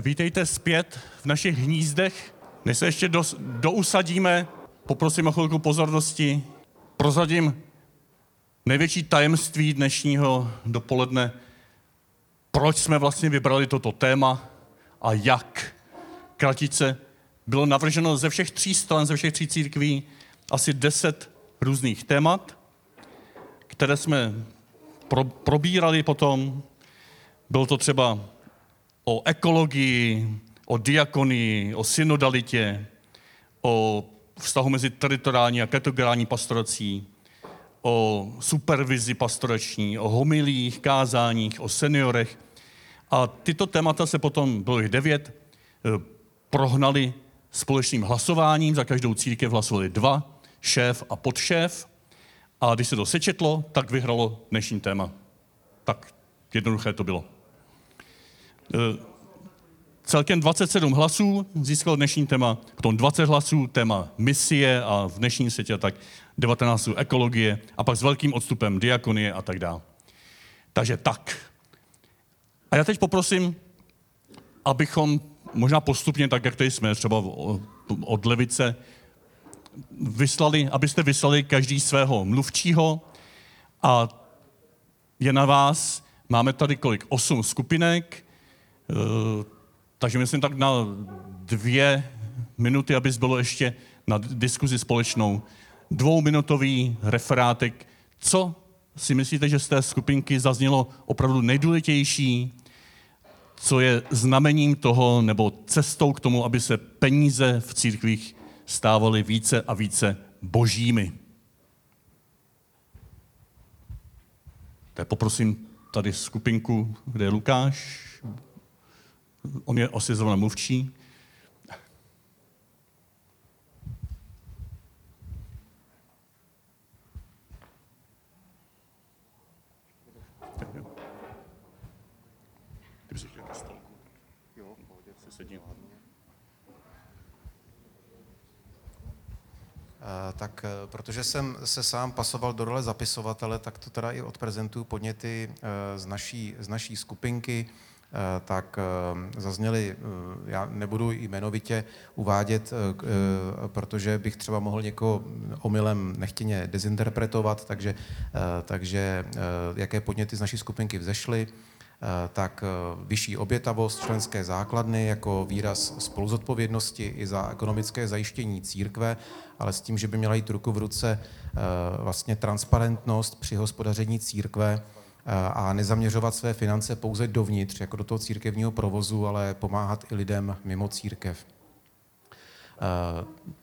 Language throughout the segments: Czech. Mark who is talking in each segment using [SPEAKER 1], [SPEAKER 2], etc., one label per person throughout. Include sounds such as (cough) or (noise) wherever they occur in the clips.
[SPEAKER 1] Vítejte zpět v našich hnízdech. Než se ještě do, dousadíme, poprosím o chvilku pozornosti. Prozadím největší tajemství dnešního dopoledne, proč jsme vlastně vybrali toto téma a jak. Kratice bylo navrženo ze všech tří stran, ze všech tří církví asi deset různých témat, které jsme pro, probírali potom. Bylo to třeba o ekologii, o diakonii, o synodalitě, o vztahu mezi teritoriální a kategoriální pastorací, o supervizi pastorační, o homilích, kázáních, o seniorech. A tyto témata se potom, bylo jich devět, eh, prohnali společným hlasováním. Za každou církev hlasovali dva, šéf a podšéf. A když se to sečetlo, tak vyhralo dnešní téma. Tak jednoduché to bylo. Eh, celkem 27 hlasů získalo dnešní téma, potom 20 hlasů téma misie a v dnešním světě tak 19 ekologie a pak s velkým odstupem diakonie a tak dále. Takže tak. A já teď poprosím, abychom možná postupně, tak jak tady jsme, třeba od levice, vyslali, abyste vyslali každý svého mluvčího a je na vás, máme tady kolik? Osm skupinek, takže myslím tak na dvě minuty, aby bylo ještě na diskuzi společnou. Dvouminutový referátek. Co si myslíte, že z té skupinky zaznělo opravdu nejdůležitější, co je znamením toho nebo cestou k tomu, aby se peníze v církvích stávaly více a více božími. Tak poprosím tady skupinku, kde je Lukáš on je asi zrovna mluvčí.
[SPEAKER 2] Tak eh, protože jsem se sám pasoval do role zapisovatele, tak to teda i odprezentuju podněty eh, z naší, z naší skupinky. Eh, tak eh, zazněly, eh, já nebudu jmenovitě uvádět, protože bych třeba mohl někoho omylem nechtěně dezinterpretovat, takže, takže jaké podněty z naší skupinky vzešly, tak vyšší obětavost členské základny jako výraz spoluzodpovědnosti i za ekonomické zajištění církve, ale s tím, že by měla jít ruku v ruce vlastně transparentnost při hospodaření církve, a nezaměřovat své finance pouze dovnitř, jako do toho církevního provozu, ale pomáhat i lidem mimo církev.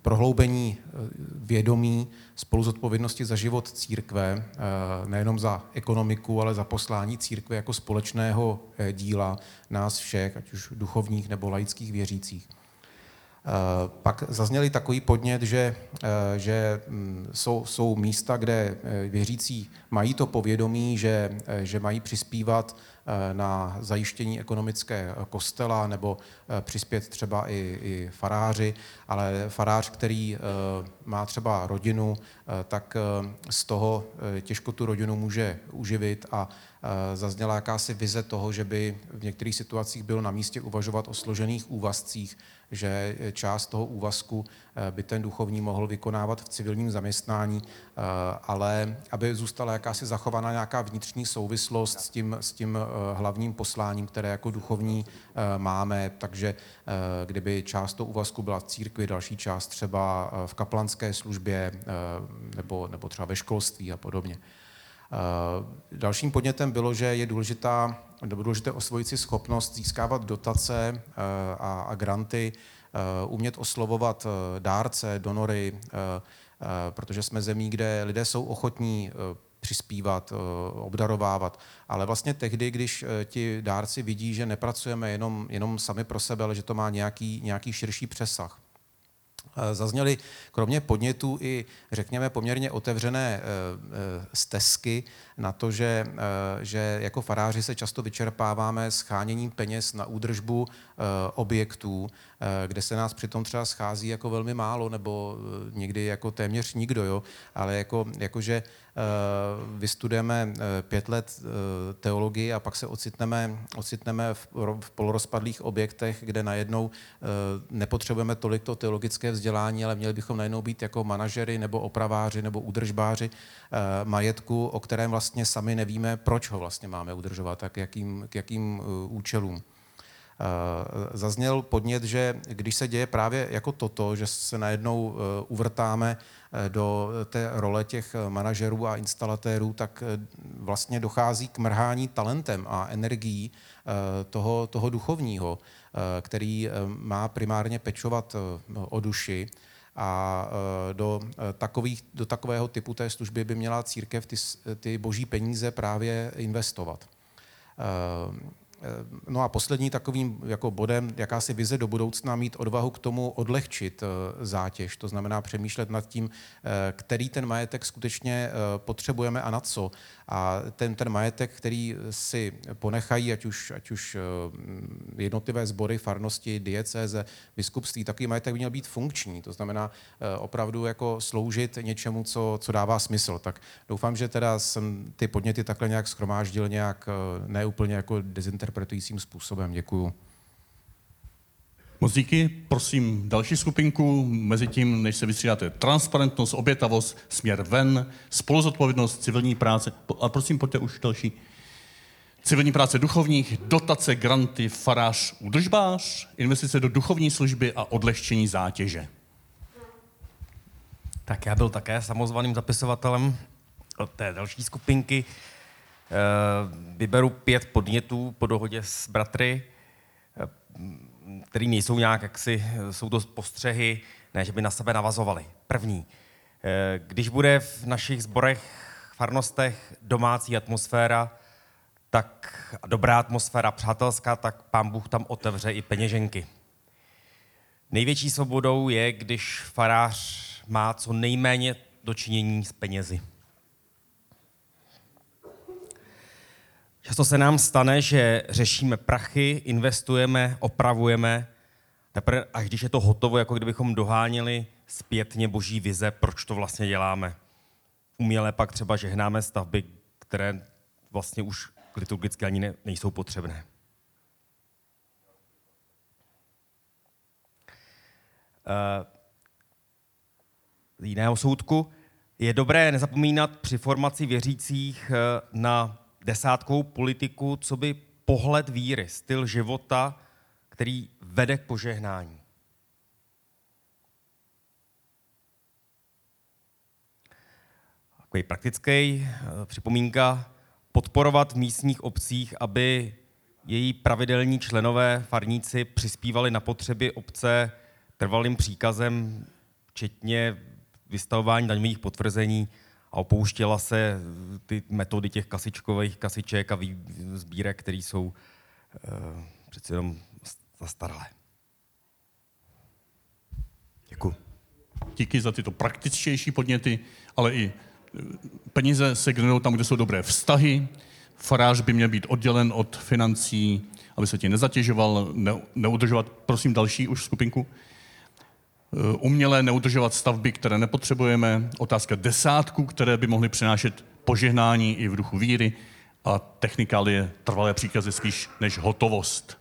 [SPEAKER 2] Prohloubení e, vědomí spoluzodpovědnosti za život církve, e, nejenom za ekonomiku, ale za poslání církve jako společného díla nás všech, ať už duchovních nebo laických věřících. Eh, pak zazněli takový podnět, že, eh, že mm, jsou, jsou místa, kde eh, věřící mají to povědomí, že, že mají přispívat na zajištění ekonomické kostela nebo přispět třeba i, i faráři, ale farář, který má třeba rodinu, tak z toho těžko tu rodinu může uživit a zazněla jakási vize toho, že by v některých situacích bylo na místě uvažovat o složených úvazcích, že část toho úvazku eh, by ten duchovní mohl vykonávat v civilním zaměstnání, eh, ale aby zůstala jakási zachovaná nějaká vnitřní souvislost s tím, s tím eh, hlavním posláním, které jako duchovní máme, takže kdyby část toho úvazku byla v církvi, další část třeba v kaplanské službě nebo, nebo třeba ve školství a podobně. Dalším podnětem bylo, že je důležitá, důležité osvojit si schopnost získávat dotace a, a granty, umět oslovovat dárce, donory, protože jsme zemí, kde lidé jsou ochotní přispívat, obdarovávat. Ale vlastně tehdy, když ti dárci vidí, že nepracujeme jenom, jenom sami pro sebe, ale že to má nějaký, nějaký širší přesah. Eh, zazněly kromě podnětů i, řekněme, poměrně otevřené eh, eh, stezky na to, že, že jako faráři se často vyčerpáváme scháněním peněz na údržbu objektů, kde se nás přitom třeba schází jako velmi málo nebo někdy jako téměř nikdo, jo? ale jako, jako že vystudujeme pět let teologii a pak se ocitneme, ocitneme v, v polorozpadlých objektech, kde najednou nepotřebujeme tolik to teologické vzdělání, ale měli bychom najednou být jako manažery nebo opraváři nebo údržbáři majetku, o kterém vlastně sami nevíme, proč ho vlastně máme udržovat a k jakým, k jakým účelům. Eh, zazněl podnět, že když se děje právě jako toto, že se najednou eh, uvrtáme eh, do té role těch manažerů a instalatérů, tak vlastně dochází k mrhání talentem a energií toho, toho duchovního, který má primárně pečovat o duši. A do, takových, do takového typu té služby by měla církev ty, ty boží peníze právě investovat. Eh, no a poslední takovým jako bodem, jakási vize do budoucna, mít odvahu k tomu odlehčit eh, zátěž. To znamená přemýšlet nad tím, eh, který ten majetek skutečně potřebujeme a na co. A ten, ten majetek, který si ponechají, ať už, ať už jednotlivé sbory, farnosti, diecéze, biskupství, takový majetek by měl být funkční. To znamená opravdu jako sloužit něčemu, co, co dává smysl. Tak doufám, že teda jsem ty podněty takhle nějak schromáždil nějak neúplně jako dezinterpretoval interpretujícím způsobem. Děkuju.
[SPEAKER 1] Moc díky. Prosím další skupinku. Mezi tím, než se vystřídáte, transparentnost, obětavost, směr ven, spoluzodpovědnost, civilní práce. A prosím, pojďte už další. Civilní práce duchovních, dotace, granty, farář, údržbář, investice do duchovní služby a odlehčení zátěže.
[SPEAKER 3] Tak já byl také samozvaným zapisovatelem od té další skupinky. Eh, vyberu pět podnětů po dohodě s bratry, eh, který nejsou nějak, jaksi, jsou to postřehy, ne, že by na sebe navazovali. První, eh, když bude v našich zborech, farnostech domácí atmosféra, tak dobrá atmosféra, přátelská, tak pán Bůh tam otevře i peněženky. Největší svobodou je, když farář má co nejméně dočinění s penězi. Často se nám stane, že řešíme prachy, investujeme, opravujeme, teprve až když je to hotovo, jako kdybychom doháněli zpětně boží vize, proč to vlastně děláme. Uměle pak třeba žehnáme stavby, které vlastně už liturgicky ani ne, nejsou potřebné. Uh, jiného soudku je dobré nezapomínat při formaci věřících eh, na desátkou politiku, co by pohled víry, styl života, který vede k požehnání. Takový praktický eh, připomínka, podporovat v místních obcích, aby její pravidelní členové, farníci, přispívali na potřeby obce trvalým příkazem, včetně vystavování daňových potvrzení, a opouštěla se ty metody těch kasičkových kasiček a sbírek, které jsou uh, přeci jenom zastaralé. Děkuji.
[SPEAKER 1] Díky za tyto praktičtější podněty, ale i eh, peníze se generují tam, kde jsou dobré vztahy. Farář by měl být oddělen od financí, aby se ti nezatěžoval, ne, neudržovat. Prosím další už skupinku. Eh, umělé neudržovat stavby, které nepotřebujeme, otázka desátků, které by mohly přinášet požehnání i v duchu víry a technikálie trvalé příkazy spíš než hotovost.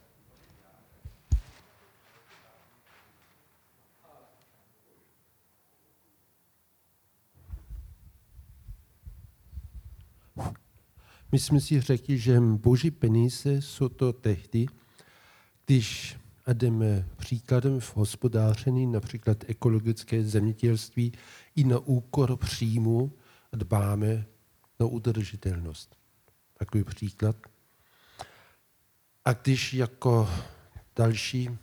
[SPEAKER 4] My jsme si řekli, že boží peníze jsou to tehdy, když a jdeme příkladem v hospodáření, například ekologické zemědělství, i na úkor příjmu dbáme na udržitelnost. Takový příklad. A když jako další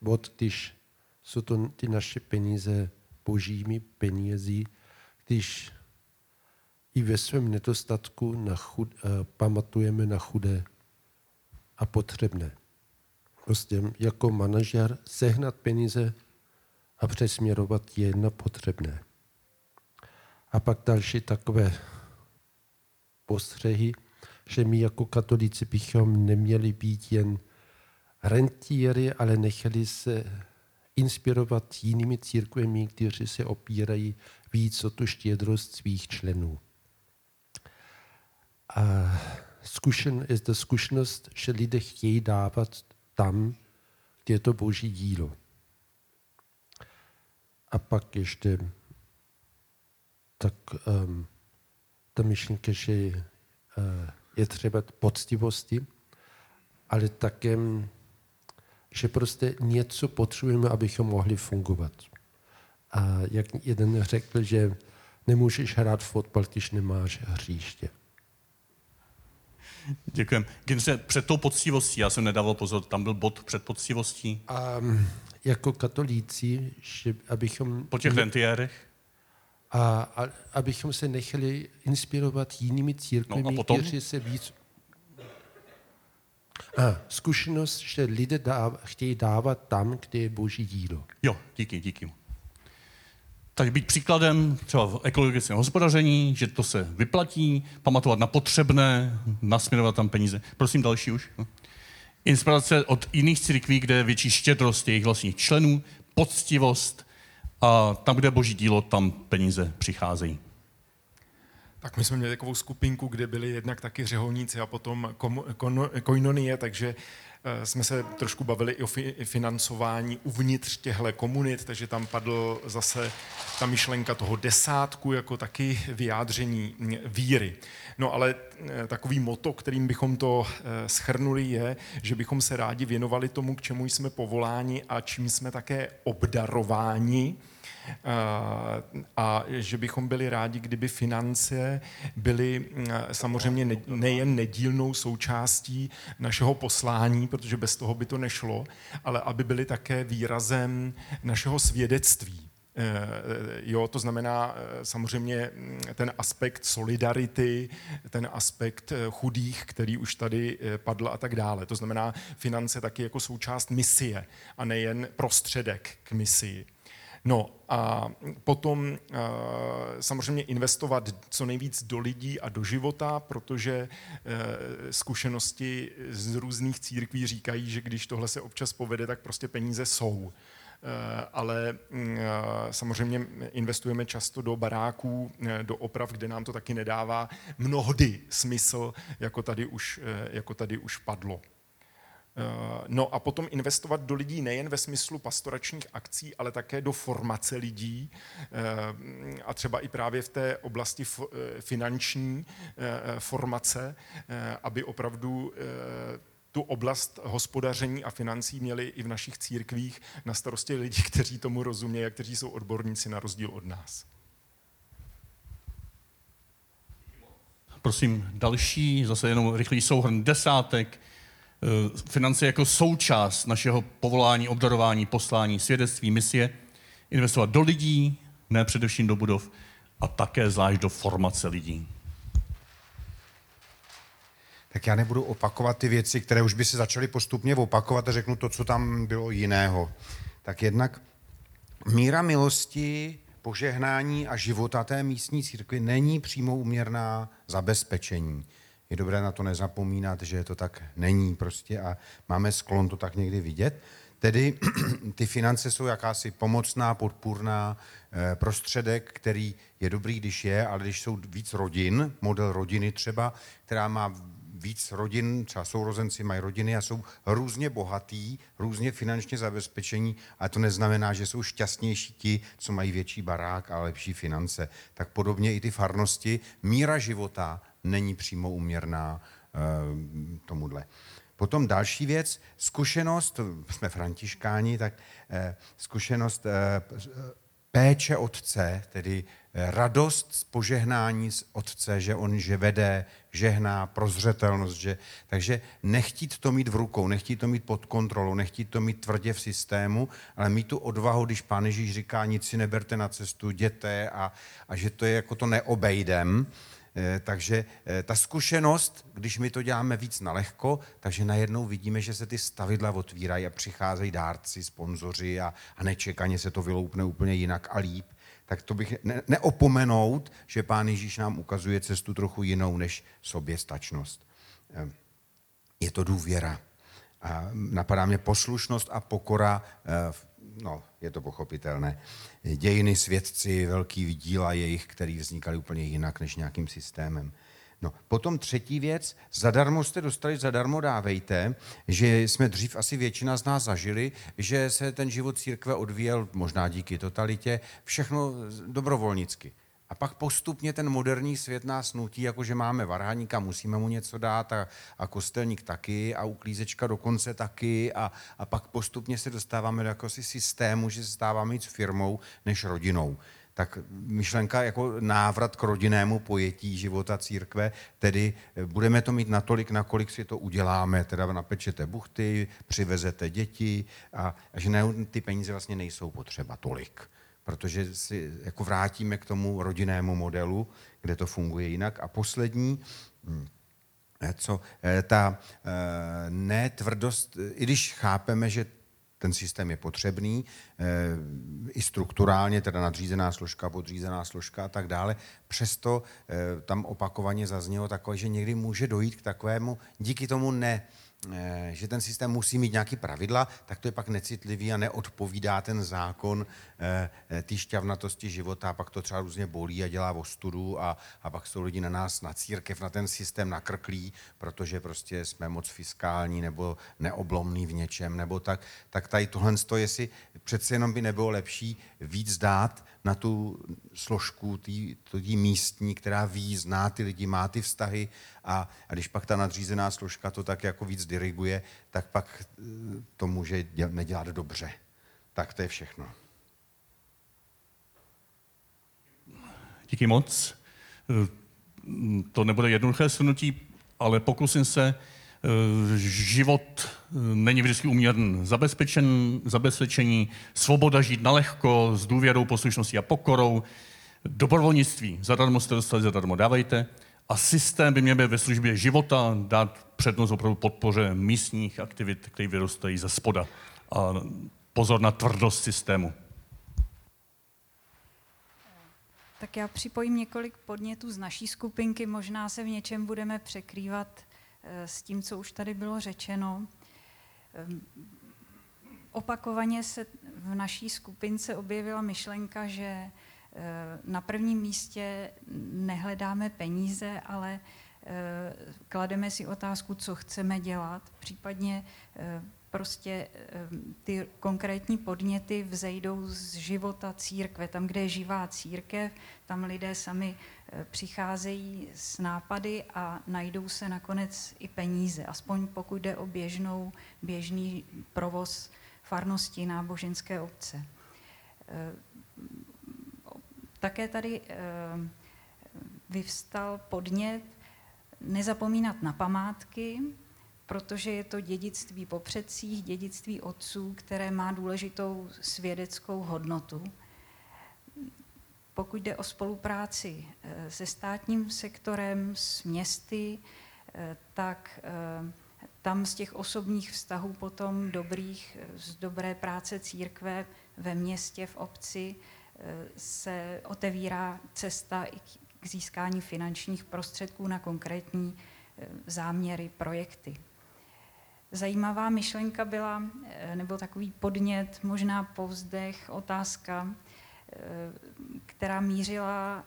[SPEAKER 4] bod, když jsou to ty naše peníze božími penězi, když i ve svém nedostatku na chud, uh, pamatujeme na chudé a potřebné prostě jako manažer sehnat peníze a přesměrovat je na potřebné. A pak další takové postřehy, že my jako katolíci bychom neměli být jen rentieri, ale nechali se inspirovat jinými církvemi, kteří se opírají víc o tu štědrost svých členů. A zkušen, je to zkušenost, že lidé chtějí dávat tam, kde je to boží dílo. A pak ještě tak um, ta myšlenka, že uh, je třeba poctivosti, ale také, že prostě něco potřebujeme, abychom mohli fungovat. A jak jeden řekl, že nemůžeš hrát fotbal, když nemáš hříště.
[SPEAKER 1] Děkujem. Ginře, před tou poctivostí, já jsem nedával pozor, tam byl bod před poctivostí.
[SPEAKER 4] A jako katolíci, že abychom...
[SPEAKER 1] Po těch rentiérech?
[SPEAKER 4] A, a abychom se nechali inspirovat jinými církvemi,
[SPEAKER 1] No a potom?
[SPEAKER 4] kteří se víc... A, zkušenost, že lidé dáv, chtějí dávat tam, kde je boží dílo.
[SPEAKER 1] Jo, díky, díky. Tak být příkladem třeba v ekologickém hospodaření, že to se vyplatí, pamatovat na potřebné, nasměrovat tam peníze. Prosím, další už. Inspirace od jiných církví, kde je větší štědrost jejich vlastních členů, poctivost a tam, kde je boží dílo, tam peníze přicházejí.
[SPEAKER 5] Tak my jsme měli takovou skupinku, kde byli jednak taky řeholníci a potom kom, kon, koinonie, takže jsme se trošku bavili i o fi, financování uvnitř těchto komunit, takže tam padl zase ta myšlenka toho desátku jako taky vyjádření mm, víry. No ale eh, takový moto, kterým bychom to eh, schrnuli, je, že bychom se rádi věnovali tomu, k čemu jsme povoláni a čím jsme také obdarováni a že bychom byli rádi, kdyby finance byly samozřejmě nejen nedílnou součástí našeho poslání, protože bez toho by to nešlo, ale aby byly také výrazem našeho svědectví. Jo, to znamená samozřejmě ten aspekt solidarity, ten aspekt chudých, který už tady padl a tak dále. To znamená finance taky jako součást misie a nejen prostředek k misii. No a potom samozřejmě investovat co nejvíc do lidí a do života, protože zkušenosti z různých církví říkají, že když tohle se občas povede, tak prostě peníze jsou ale samozřejmě investujeme často do baráků, do oprav, kde nám to taky nedává mnohdy smysl, jako tady už, jako tady už padlo. No a potom investovat do lidí nejen ve smyslu pastoračních akcí, ale také do formace lidí a třeba i právě v té oblasti finanční formace, aby opravdu tu oblast hospodaření a financí měli i v našich církvích na starosti lidi, (laughs) kteří tomu rozumějí a kteří jsou odborníci na rozdíl od nás.
[SPEAKER 1] Prosím, další, zase jenom rychlý souhrn desátek, finance jako součást našeho povolání, obdarování, poslání, svědectví, misie, investovat do lidí, ne především do budov, a také zvlášť do formace lidí.
[SPEAKER 6] Tak já nebudu opakovat ty věci, které už by se začaly postupně opakovat a řeknu to, co tam bylo jiného. Tak jednak míra milosti, požehnání a života té místní církvy není přímo uměrná zabezpečení je dobré na to nezapomínat, že to tak není prostě a máme sklon to tak někdy vidět. Tedy (clears throat) ty finance jsou jakási pomocná, podpůrná prostředek, který je dobrý, když je, ale když jsou víc rodin, model rodiny třeba, která má víc rodin, třeba sourozenci mají rodiny a jsou různě bohatý, různě finančně zabezpečení, ale to neznamená, že jsou šťastnější ti, co mají větší barák a lepší finance. Tak podobně i ty farnosti, míra života není přímo uměrná uh, tomuhle. Potom další věc, zkušenost, jsme františkáni, tak eh, zkušenost eh, péče otce, tedy radost z požehnání z otce, že on že vede, žehná, prozřetelnost, že, takže nechtít to mít v rukou, nechtít to mít pod kontrolou, nechtít to mít tvrdě v systému, ale mít tu odvahu, když pán Ježíš říká, nic si neberte na cestu, jděte a, a že to je jako to neobejdem, takže ta zkušenost, když my to děláme víc na lehko, takže najednou vidíme, že se ty stavidla otvírají a přicházejí dárci, sponzoři a, a nečekaně se to vyloupne úplně jinak a líp. Tak to bych ne, neopomenout, že pán Ježíš nám ukazuje cestu trochu jinou než soběstačnost. Je to důvěra. A napadá mě poslušnost a pokora no, je to pochopitelné. Dějiny svědci, velký díla jejich, který vznikaly úplně jinak než nějakým systémem. No, potom třetí věc, zadarmo jste dostali, zadarmo dávejte, že jsme dřív asi většina z nás zažili, že se ten život církve odvíjel, možná díky totalitě, všechno dobrovolnicky. A pak postupně ten moderní svět nás nutí, jako že máme varhaníka, musíme mu něco dát a, a kostelník taky a uklízečka dokonce taky a, a pak postupně se dostáváme do jakosi systému, že se stáváme víc firmou než rodinou. Tak myšlenka jako návrat k rodinnému pojetí života církve, tedy eh, budeme to mít natolik, nakolik si to uděláme, teda napečete buchty, přivezete děti a, a že ne, ty peníze vlastně nejsou potřeba tolik protože si jako vrátíme k tomu rodinnému modelu, kde to funguje jinak. A poslední, hm, eh, co eh, ta netvrdost, i když chápeme, že ten systém je potřebný, eh, i strukturálně, teda nadřízená složka, podřízená složka a tak dále. Přesto eh, tam opakovaně zaznělo takové, že někdy může dojít k takovému, díky tomu ne, Eh, že ten systém musí mít nějaký pravidla, tak to je pak necitlivý a neodpovídá ten zákon eh, eh, té šťavnatosti života. A pak to třeba různě bolí a dělá ostudu a, a pak jsou lidi na nás, na církev, na ten systém nakrklí, protože prostě jsme moc fiskální nebo neoblomný v něčem nebo tak, tak tady tohle, jestli přece jenom by nebylo lepší víc dát na tu složku tý, místní, která ví, zná ty lidi, má ty vztahy a, a když pak ta nadřízená složka to tak jako víc diriguje, tak pak eh, to může děl, nedělat dobře. Tak to je všechno.
[SPEAKER 1] Díky moc. Eh, to nebude jednoduché shrnutí, ale pokusím se. Eh, život není vždycky uměrný zabezpečen, zabezpečení, svoboda žít na lehko, s důvěrou, poslušností a pokorou, dobrovolnictví, zadarmo jste dostali, zadarmo dávejte, a systém by měl být ve službě života, dát přednost opravdu podpoře místních aktivit, které vyrůstají ze spoda. A pozor na tvrdost systému.
[SPEAKER 7] Tak já připojím několik podnětů z naší skupinky, možná se v něčem budeme překrývat eh, s tím, co už tady bylo řečeno. Ehm, opakovaně se v naší skupince objevila myšlenka, že Eh, na prvním místě nehledáme peníze, ale eh, klademe si otázku, co chceme dělat, případně eh, prostě ty konkrétní podněty vzejdou z života církve. Tam, kde je živá církev, tam lidé sami přicházejí s nápady a najdou se nakonec i peníze, aspoň pokud jde o běžnou, běžný provoz farnosti náboženské obce. Také tady eh, vyvstal podnět nezapomínat na památky, protože je to dědictví po předcích, dědictví otců, které má důležitou svědeckou hodnotu. Pokud jde o spolupráci eh, se státním sektorem, s městy, eh, tak tam z těch osobních vztahů potom dobrých, z dobré práce církve ve městě, v obci, se otevírá cesta i k získání finančních prostředků na konkrétní eh, záměry, projekty. Zajímavá myšlenka byla, eh, nebo takový podnět, možná povzdech, otázka, eh, která mířila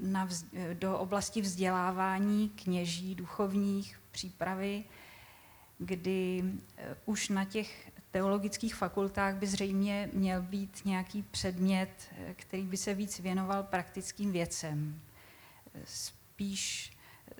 [SPEAKER 7] na do oblasti vzdělávání kněží, duchovních, přípravy, kdy už na těch teologických fakultách by zřejmě měl být nějaký předmět, který by se víc věnoval praktickým věcem. Spíš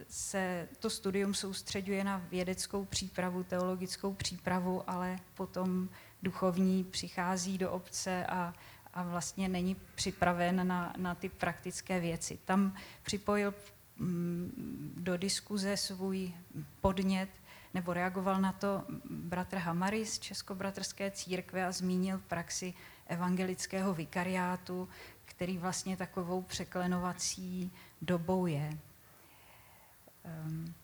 [SPEAKER 7] se to studium soustředuje na vědeckou přípravu, teologickou přípravu, ale potom duchovní přichází do obce a, a vlastně není připraven na, na ty praktické věci. Tam připojil mm, do diskuze svůj podnět nebo reagoval na to bratr Hamary z Českobratrské církve a zmínil praxi evangelického vikariátu, který vlastně takovou překlenovací dobou je. Ehm,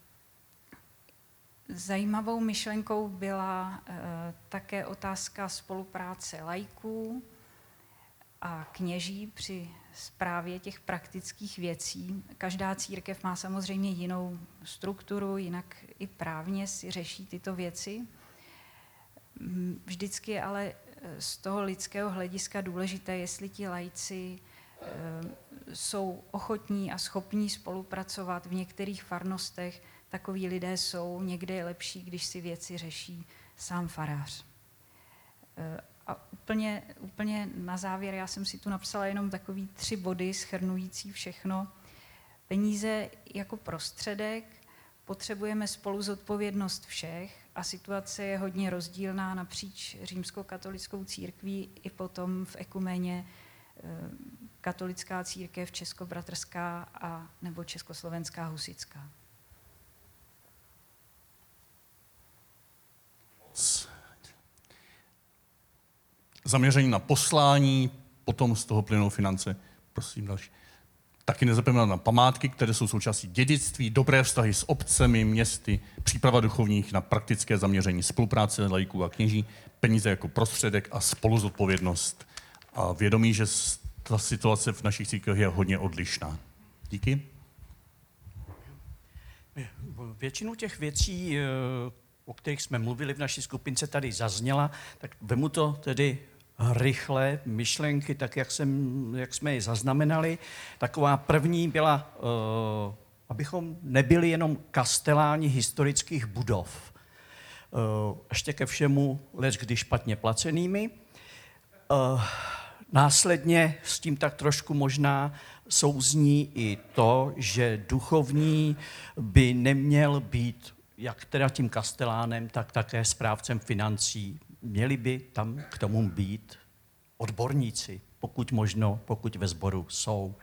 [SPEAKER 7] zajímavou myšlenkou byla eh, také otázka spolupráce lajků a kněží při zprávě těch praktických věcí. Každá církev má samozřejmě jinou strukturu, jinak i právně si řeší tyto věci. Vždycky je ale z toho lidského hlediska důležité, jestli ti lajci eh, jsou ochotní a schopní spolupracovat. V některých farnostech takoví lidé jsou. Někde je lepší, když si věci řeší sám farář. Eh, a úplně, úplně na závěr, já jsem si tu napsala jenom takový tři body schrnující všechno. Peníze jako prostředek, potřebujeme spolu zodpovědnost všech a situace je hodně rozdílná napříč římskokatolickou církví i potom v ekuméně eh, katolická církev, českobratrská a nebo československá husická.
[SPEAKER 1] Zaměření na poslání, potom z toho plynou finance. Prosím další. Taky nezapomínat na památky, které jsou součástí dědictví, dobré vztahy s obcemi, městy, příprava duchovních na praktické zaměření spolupráce lajků a kněží, peníze jako prostředek a spoluzodpovědnost. A vědomí, že ta situace v našich církvích je hodně odlišná. Díky.
[SPEAKER 8] Většinu těch věcí, eh, o kterých jsme mluvili v naší skupince, tady zazněla, tak vemu to tedy rychle myšlenky, tak jak, jsem, jak jsme je zaznamenali. Taková první byla, uh, abychom nebyli jenom kasteláni historických budov. Uh, ještě ke všemu, leč když špatně placenými. Následně s tím tak trošku možná souzní i to, že duchovní by neměl být jak teda tím kastelánem, tak také správcem financí měli by tam k tomu být odborníci, pokud možno, pokud ve sboru jsou.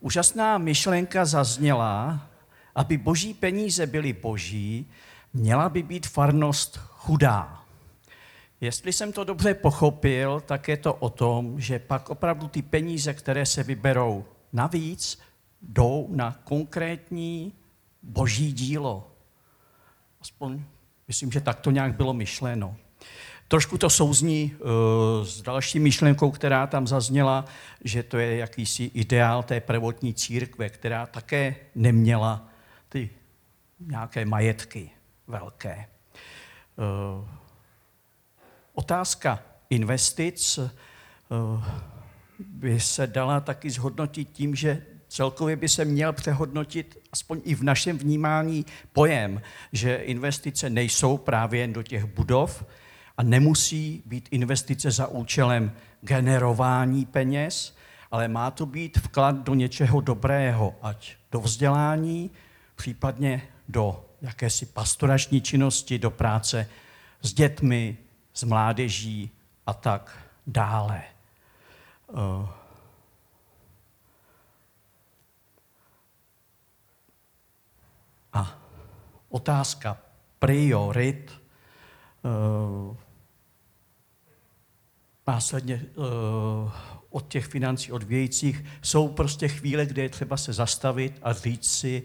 [SPEAKER 8] Úžasná myšlenka zazněla, aby boží peníze byly boží, měla by být farnost chudá. Jestli jsem to dobře pochopil, tak je to o tom, že pak opravdu ty peníze, které se vyberou navíc, jdou na konkrétní boží dílo. Aspoň myslím, že tak to nějak bylo myšleno. Trošku to souzní uh, s další myšlenkou, která tam zazněla, že to je jakýsi ideál té prvotní církve, která také neměla ty nějaké majetky velké. Uh, otázka investic uh, by se dala taky zhodnotit tím, že celkově by se měl přehodnotit, aspoň i v našem vnímání, pojem, že investice nejsou právě jen do těch budov, a nemusí být investice za účelem generování peněz, ale má to být vklad do něčeho dobrého, ať do vzdělání, případně do jakési pastorační činnosti, do práce s dětmi, s mládeží a tak dále. Uh, a otázka priorit uh, následně uh, od těch financí odvějících, jsou prostě chvíle, kde je třeba se zastavit a říct si,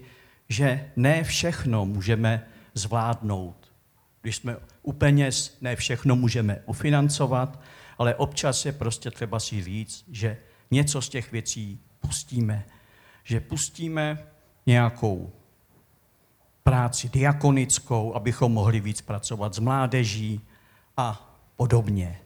[SPEAKER 8] že ne všechno můžeme zvládnout. Když jsme u peněz, ne všechno můžeme ufinancovat, ale občas je prostě třeba si říct, že něco z těch věcí pustíme. Že pustíme nějakou práci diakonickou, abychom mohli víc pracovat s mládeží a podobně.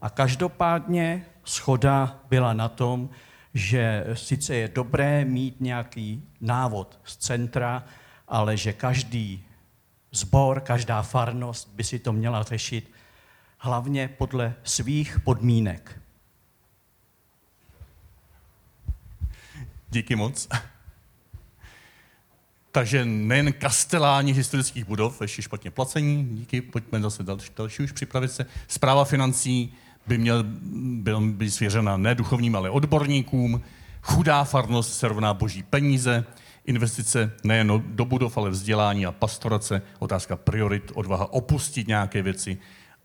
[SPEAKER 8] A každopádně schoda byla na tom, že sice je dobré mít nějaký návod z centra, ale že každý zbor, každá farnost by si to měla řešit hlavně podle svých podmínek.
[SPEAKER 1] Díky moc. Takže nejen kasteláni historických budov, ještě špatně placení, díky, pojďme zase další, další už připravit se. Zpráva financí, by měl byl, být svěřena ne duchovním, ale odborníkům. Chudá farnost se rovná boží peníze, investice nejen do budov, ale vzdělání a pastorace, otázka priorit, odvaha opustit nějaké věci.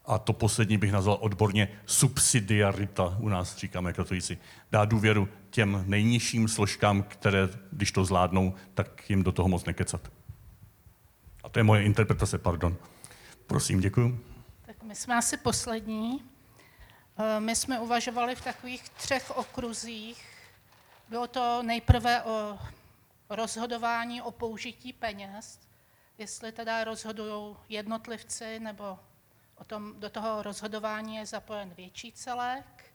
[SPEAKER 1] A to poslední bych nazval odborně subsidiarita, u nás říkáme katolíci. Dá důvěru těm nejnižším složkám, které, když to zvládnou, tak jim do toho moc nekecat. A to je moje interpretace, pardon. Prosím, děkuji.
[SPEAKER 9] Tak my jsme asi poslední. Eh, my jsme uvažovali v takových třech okruzích. Bylo to nejprve o rozhodování o použití peněz, jestli teda rozhodují jednotlivci, nebo o tom, do toho rozhodování je zapojen větší celek.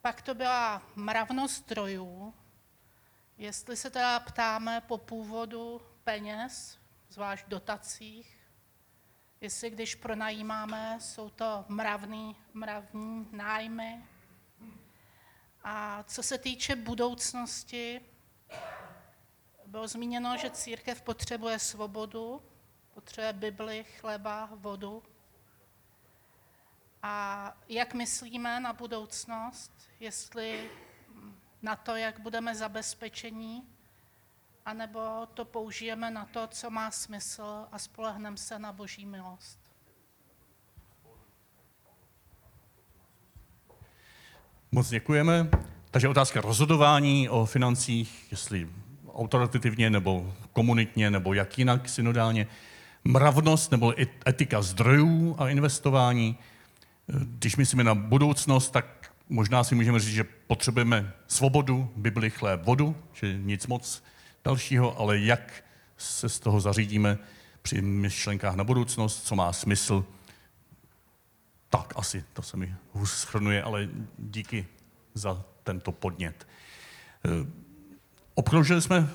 [SPEAKER 9] Pak to byla mravnost zdrojů, jestli se teda ptáme po původu peněz, zvlášť dotacích, jestli když pronajímáme, jsou to mravný, mravní nájmy. A co se týče budoucnosti, bylo zmíněno, že církev potřebuje svobodu, potřebuje Bibli, chleba, vodu. A jak myslíme na budoucnost, jestli na to, jak budeme zabezpečení, anebo to použijeme na to, co má smysl a spolehneme se na boží milost.
[SPEAKER 1] Moc děkujeme. Takže otázka rozhodování o financích, jestli autoritativně nebo komunitně nebo jak jinak synodálně. Mravnost nebo etika zdrojů a investování. Když myslíme na budoucnost, tak možná si můžeme říct, že potřebujeme svobodu, Bibli, chléb, vodu, že nic moc dalšího, ale jak se z toho zařídíme při myšlenkách na budoucnost, co má smysl, tak asi, to se mi hůř schrnuje, ale díky za tento podnět. Obkroužili jsme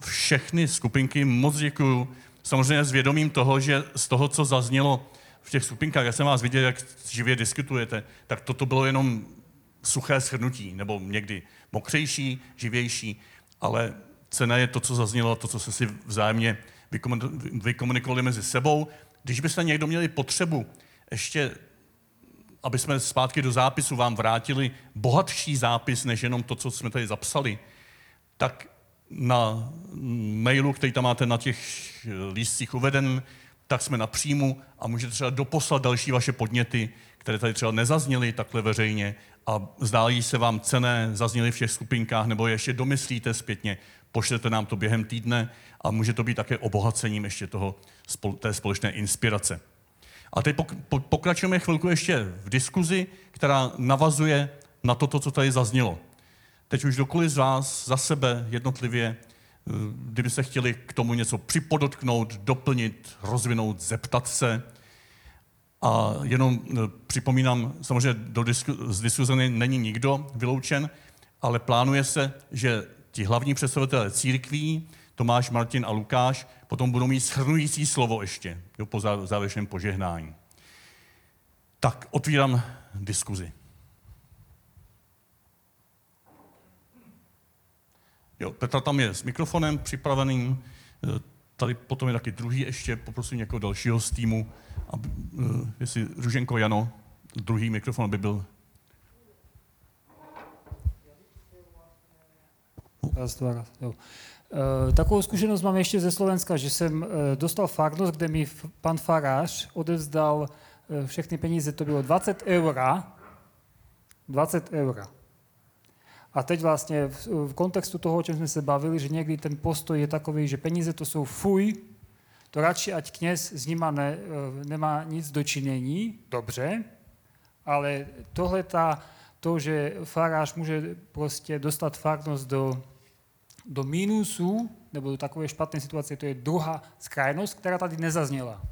[SPEAKER 1] všechny skupinky, moc děkuju. Samozřejmě s vědomím toho, že z toho, co zaznělo v těch skupinkách, já jsem vás viděl, jak živě diskutujete, tak toto bylo jenom suché shrnutí, nebo někdy mokřejší, živější, ale cena je to, co zaznělo, to, co se si vzájemně vykomunikovali mezi sebou. Když byste někdo měli potřebu ještě, aby jsme zpátky do zápisu vám vrátili bohatší zápis, než jenom to, co jsme tady zapsali, tak na mailu, který tam máte na těch lístcích uveden, tak jsme na příjmu a můžete třeba doposlat další vaše podněty, které tady třeba nezazněly takhle veřejně a zdájí se vám cené, zazněly v těch skupinkách, nebo ještě domyslíte zpětně, pošlete nám to během týdne a může to být také obohacením ještě toho, té společné inspirace. A teď pokračujeme chvilku ještě v diskuzi, která navazuje na to, co tady zaznělo. Teď už dokoliv z vás za sebe jednotlivě, eh, kdyby se chtěli k tomu něco připodotknout, doplnit, rozvinout, zeptat se. A jenom eh, připomínám, samozřejmě do disku, z diskuze není nikdo vyloučen, ale plánuje se, že ti hlavní představitelé církví, Tomáš, Martin a Lukáš, potom budou mít shrnující slovo ještě jo, po závěrečném požehnání. Tak otvírám diskuzi. Jo, Petra tam je s mikrofonem připraveným, e, tady potom je taky druhý ještě, poprosím někoho dalšího z týmu, aby, e, jestli Ruženko Jano, druhý mikrofon by byl.
[SPEAKER 10] Raz, dva, raz, jo. E, takovou zkušenost mám ještě ze Slovenska, že jsem dostal farnost, kde mi pan farář odevzdal všechny peníze, to bylo 20 eura, 20 eura. A teď vlastně v, v kontextu toho, o čem jsme se bavili, že někdy ten postoj je takový, že peníze to jsou fuj, to radši ať kněz s nima ne, eh, nemá nic dočinění, dobře, ale tohle ta, to, že farář může prostě dostat farnost do, do mínusu, nebo do takové špatné situace, to je druhá skrajnost, která tady nezazněla.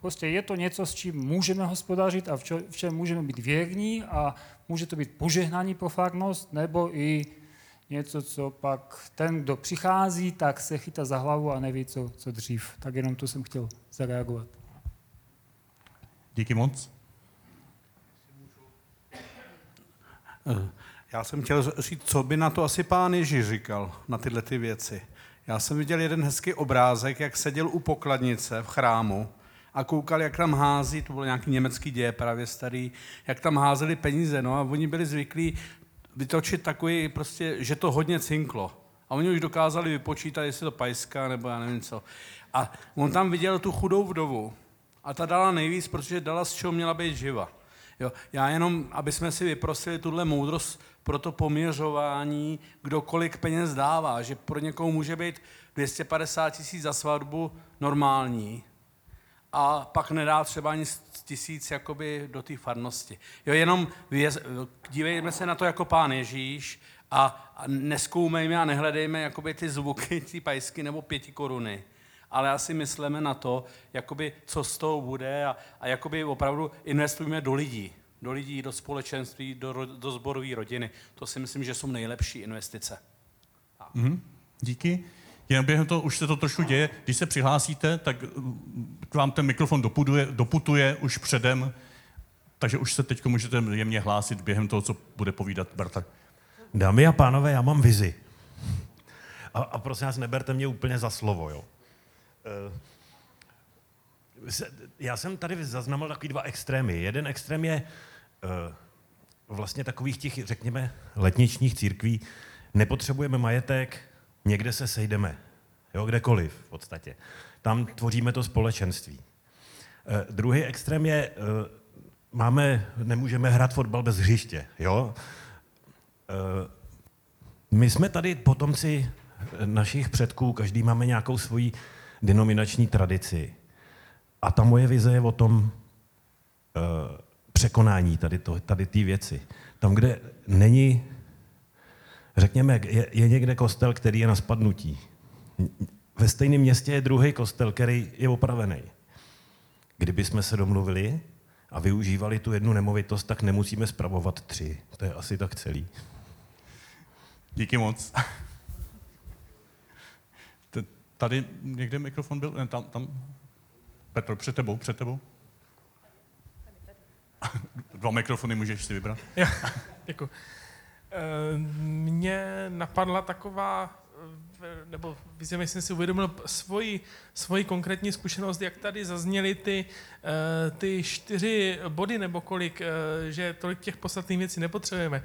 [SPEAKER 10] Prostě je to něco, s čím můžeme hospodařit a v, čo, v čem můžeme být věrní a může to být požehnání pro farnost, nebo i něco, co pak ten, kdo přichází, tak se chytá za hlavu a neví, co, co dřív. Tak jenom to jsem chtěl zareagovat.
[SPEAKER 1] Díky moc.
[SPEAKER 11] Já jsem chtěl říct, co by na to asi pán Ježíš říkal, na tyhle ty věci. Já jsem viděl jeden hezký obrázek, jak seděl u pokladnice v chrámu a koukal, jak tam hází, to byl nějaký německý děje právě starý, jak tam házeli peníze, no a oni byli zvyklí vytočit takový prostě, že to hodně cinklo. A oni už dokázali vypočítat, jestli to pajská nebo já nevím co. A on tam viděl tu chudou vdovu a ta dala nejvíc, protože dala z čeho měla být živa. Jo, já jenom, aby jsme si vyprosili tuhle moudrost pro to poměřování, kdo kolik peněz dává, že pro někoho může být 250 tisíc za svatbu normální, a pak nedá třeba ani tisíc jakoby do té farnosti. Jo, jenom věz, dívejme se na to jako pán Ježíš a, a neskoumejme a nehledejme jakoby ty zvuky, ty pajsky nebo pěti koruny. Ale asi myslíme na to, jakoby, co z toho bude a, a jakoby opravdu investujeme do lidí. do lidí, do společenství, do, do zborové rodiny. To si myslím, že jsou nejlepší investice.
[SPEAKER 1] Mhm. Díky. Jen během toho už se to trošku děje. Když se přihlásíte, tak uh, k vám ten mikrofon doputuje, doputuje už předem, takže už se teď můžete jemně hlásit během toho, co bude povídat Berta.
[SPEAKER 12] Dámy a pánové, já mám vizi. A, a prosím vás, neberte mě úplně za slovo, jo. Eh, Já jsem tady zaznamenal takový dva extrémy. Jeden extrém je eh, vlastně takových těch, řekněme, letničních církví. Nepotřebujeme majetek, někde se sejdeme. Jo, kdekoliv v podstatě. Tam tvoříme to společenství. Eh, druhý extrém je, eh, máme, nemůžeme hrát fotbal bez hřiště. Jo? Eh, my jsme tady potomci našich předků, každý máme nějakou svoji denominační tradici. A ta moje vize je o tom uh, překonání tady, to, tady té věci. Tam, kde není, řekněme, je, je někde kostel, který je na spadnutí. Ve stejném městě je druhý kostel, který je opravený. Kdyby jsme se domluvili a využívali tu jednu nemovitost, tak nemusíme spravovat tři. To je asi tak celý.
[SPEAKER 1] Díky moc. Tady někde mikrofon byl? Ne, tam, tam. Petr, před tebou, před tebou. (laughs) Dva mikrofony můžeš si vybrat.
[SPEAKER 13] Jo, děkuji. Eh, Mně napadla taková, eh, nebo více jsem si uvědomil svoji, svoji konkrétní zkušenost, jak tady zazněly ty, eh, ty čtyři body nebo kolik, že tolik těch podstatných věcí nepotřebujeme.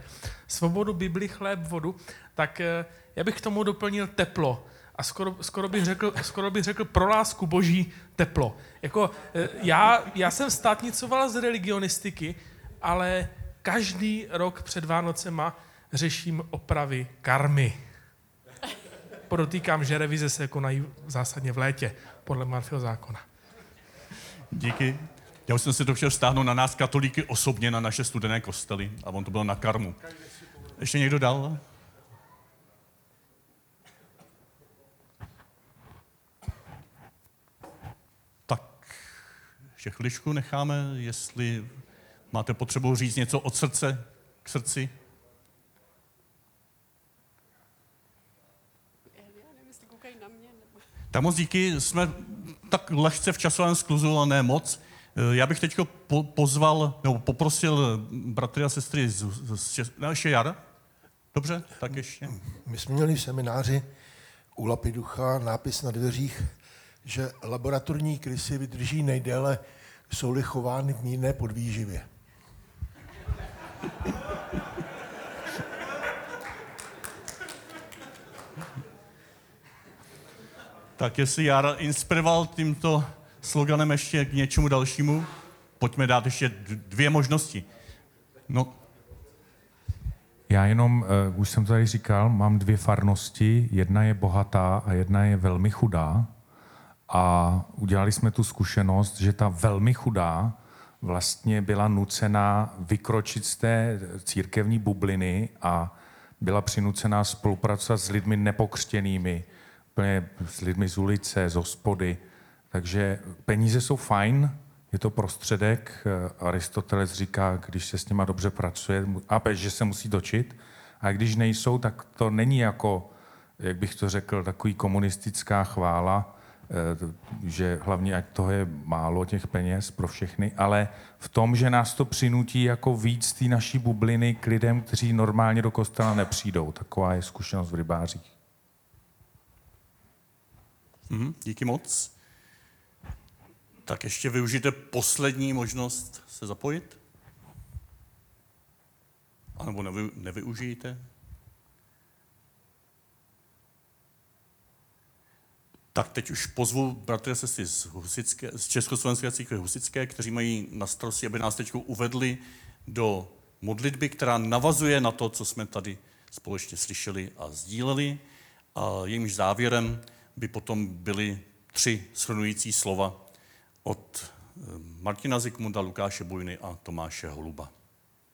[SPEAKER 13] Svobodu, Bibli, chléb, vodu. Tak já bych k tomu doplnil teplo. A skoro, skoro, bych řekl, skoro bych řekl pro lásku boží teplo. Jako, já, já jsem státnicoval z religionistiky, ale každý rok před Vánocema řeším opravy karmy. Podotýkám, že revize se konají zásadně v létě, podle Marfio zákona.
[SPEAKER 1] Díky. Já už jsem si to chtěl stáhnout na nás katolíky osobně, na naše studené kostely. A on to byl na karmu. Ještě někdo dál? Tak, ještě chviličku necháme, jestli máte potřebu říct něco od srdce k srdci. Tak moc díky, jsme tak lehce v časovém skluzu, ale ne moc. Eh, Já bych teď po, pozval, nebo poprosil bratry a sestry z, z, z Čes... Ne, ještě Jara? Dobře, tak ještě.
[SPEAKER 14] My jsme měli v semináři u Lapiducha nápis na dveřích, že laboratorní krysy vydrží nejdéle, jsou-li chovány v mírné podvýživě.
[SPEAKER 1] Tak jestli Jara inspiroval tímto sloganem ještě k něčemu dalšímu, pojďme dát ještě dvě možnosti. No,
[SPEAKER 15] Já jenom, uh, už jsem tady říkal, mám dvě farnosti. Jedna je bohatá a jedna je velmi chudá. A udělali jsme tu zkušenost, že ta velmi chudá vlastně byla nucená vykročit z té církevní bubliny a byla přinucená spolupracovat s lidmi nepokřtěnými, úplně s lidmi z ulice, z hospody. Takže peníze jsou fajn, je to prostředek. Aristoteles říká, když se s nima dobře pracuje, a že se musí točit. A když nejsou, tak to není jako, jak bych to řekl, takový komunistická chvála, eh, že hlavně ať toho je málo těch peněz pro všechny, ale v tom, že nás to přinutí jako víc té naší bubliny k lidem, kteří normálně do kostela nepřijdou. Taková je zkušenost v rybářích.
[SPEAKER 1] Mhm, díky moc. Tak ještě využijte poslední možnost se zapojit? A nebo nevy, nevyužijte? Tak teď už pozvu bratry a sestry z, Husické, z Československé církve Husické, kteří mají na starosti, aby nás teď uvedli do modlitby, která navazuje na to, co jsme tady společně slyšeli a sdíleli. A jejímž závěrem by potom byly tři shrnující slova od eh, Martina Zikmunda, Lukáše Bujny a Tomáše Holuba.